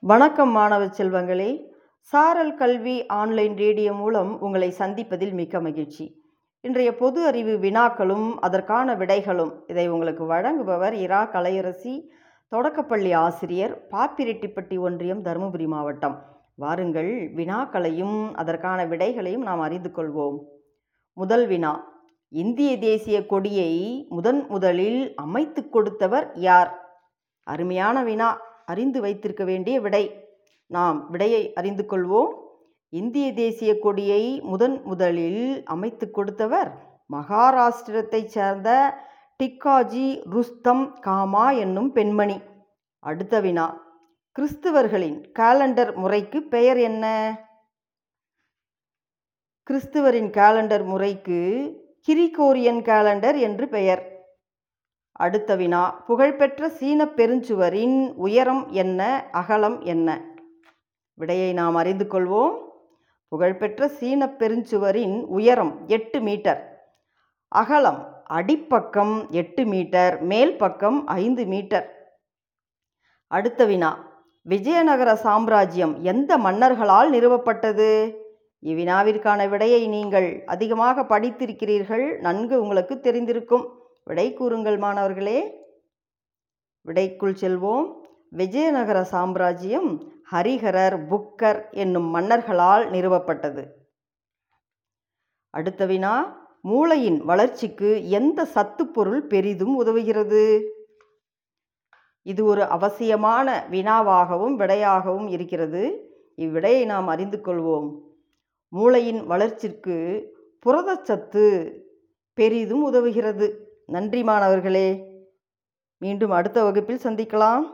வணக்கம் மாணவ செல்வங்களே. சாரல் கல்வி ஆன்லைன் ரேடியோ மூலம் உங்களை சந்திப்பதில் மிக்க மகிழ்ச்சி. இன்றைய பொது அறிவு வினாக்களும் அதற்கான விடைகளும் இதை உங்களுக்கு வழங்குபவர் இரா கலையரசி தொடக்கப்பள்ளி ஆசிரியர் பாப்பிரெட்டிப்பட்டி ஒன்றியம் தருமபுரி மாவட்டம். வாருங்கள் வினாக்களையும் அதற்கான விடைகளையும் நாம் அறிந்து கொள்வோம். முதல் வினா இந்திய தேசிய கொடியை முதன் முதலில் அமைத்து கொடுத்தவர் யார்? அருமையான வினா. அறிந்து வைத்திருக்க வேண்டிய விடை. நாம் விடையை அறிந்து கொள்வோம். இந்திய தேசிய கொடியை முதன் முதலில் அமைத்து கொடுத்தவர் மகாராஷ்டிரத்தைச் சேர்ந்த டிக்காஜி ருஸ்தம் காமா என்னும் பெண்மணி. அடுத்த வினா. கிறிஸ்துவர்களின் காலண்டர் முறைக்கு பெயர் என்ன? கிறிஸ்துவரின் காலண்டர் முறைக்கு கிரிகோரியன் காலண்டர் என்று பெயர். அடுத்த வினா புகழ்பெற்ற சீன பெருஞ்சுவரின் உயரம் என்ன அகலம் என்ன? விடையை நாம் அறிந்து கொள்வோம். புகழ்பெற்ற சீன பெருஞ்சுவரின் உயரம் எட்டு மீட்டர். அகலம் அடிப்பக்கம் எட்டு மீட்டர் மேல் பக்கம் ஐந்து மீட்டர். அடுத்த வினா விஜயநகர சாம்ராஜ்யம் எந்த மன்னர்களால் நிறுவப்பட்டது? இவ்வினாவிற்கான விடையை நீங்கள் அதிகமாக படித்திருக்கிறீர்கள் நன்கு உங்களுக்கு தெரிந்திருக்கும். விடை கூறுங்கள் மாணவர்களே. விடைக்குள் செல்வோம். விஜயநகர சாம்ராஜ்யம் ஹரிஹரர் புக்கர் என்னும் மன்னர்களால் நிறுவப்பட்டது. அடுத்த வினா மூளையின் வளர்ச்சிக்கு எந்த சத்துப்பொருள் பெரிதும் உதவுகிறது? இது ஒரு அவசியமான வினாவாகவும் விடையாகவும் இருக்கிறது. இவ்விடையை நாம் அறிந்து கொள்வோம். மூளையின் வளர்ச்சிக்கு புரதச்சத்து பெரிதும் உதவுகிறது. நன்றி மாணவர்களே. மீண்டும் அடுத்த வகுப்பில் சந்திக்கலாம்.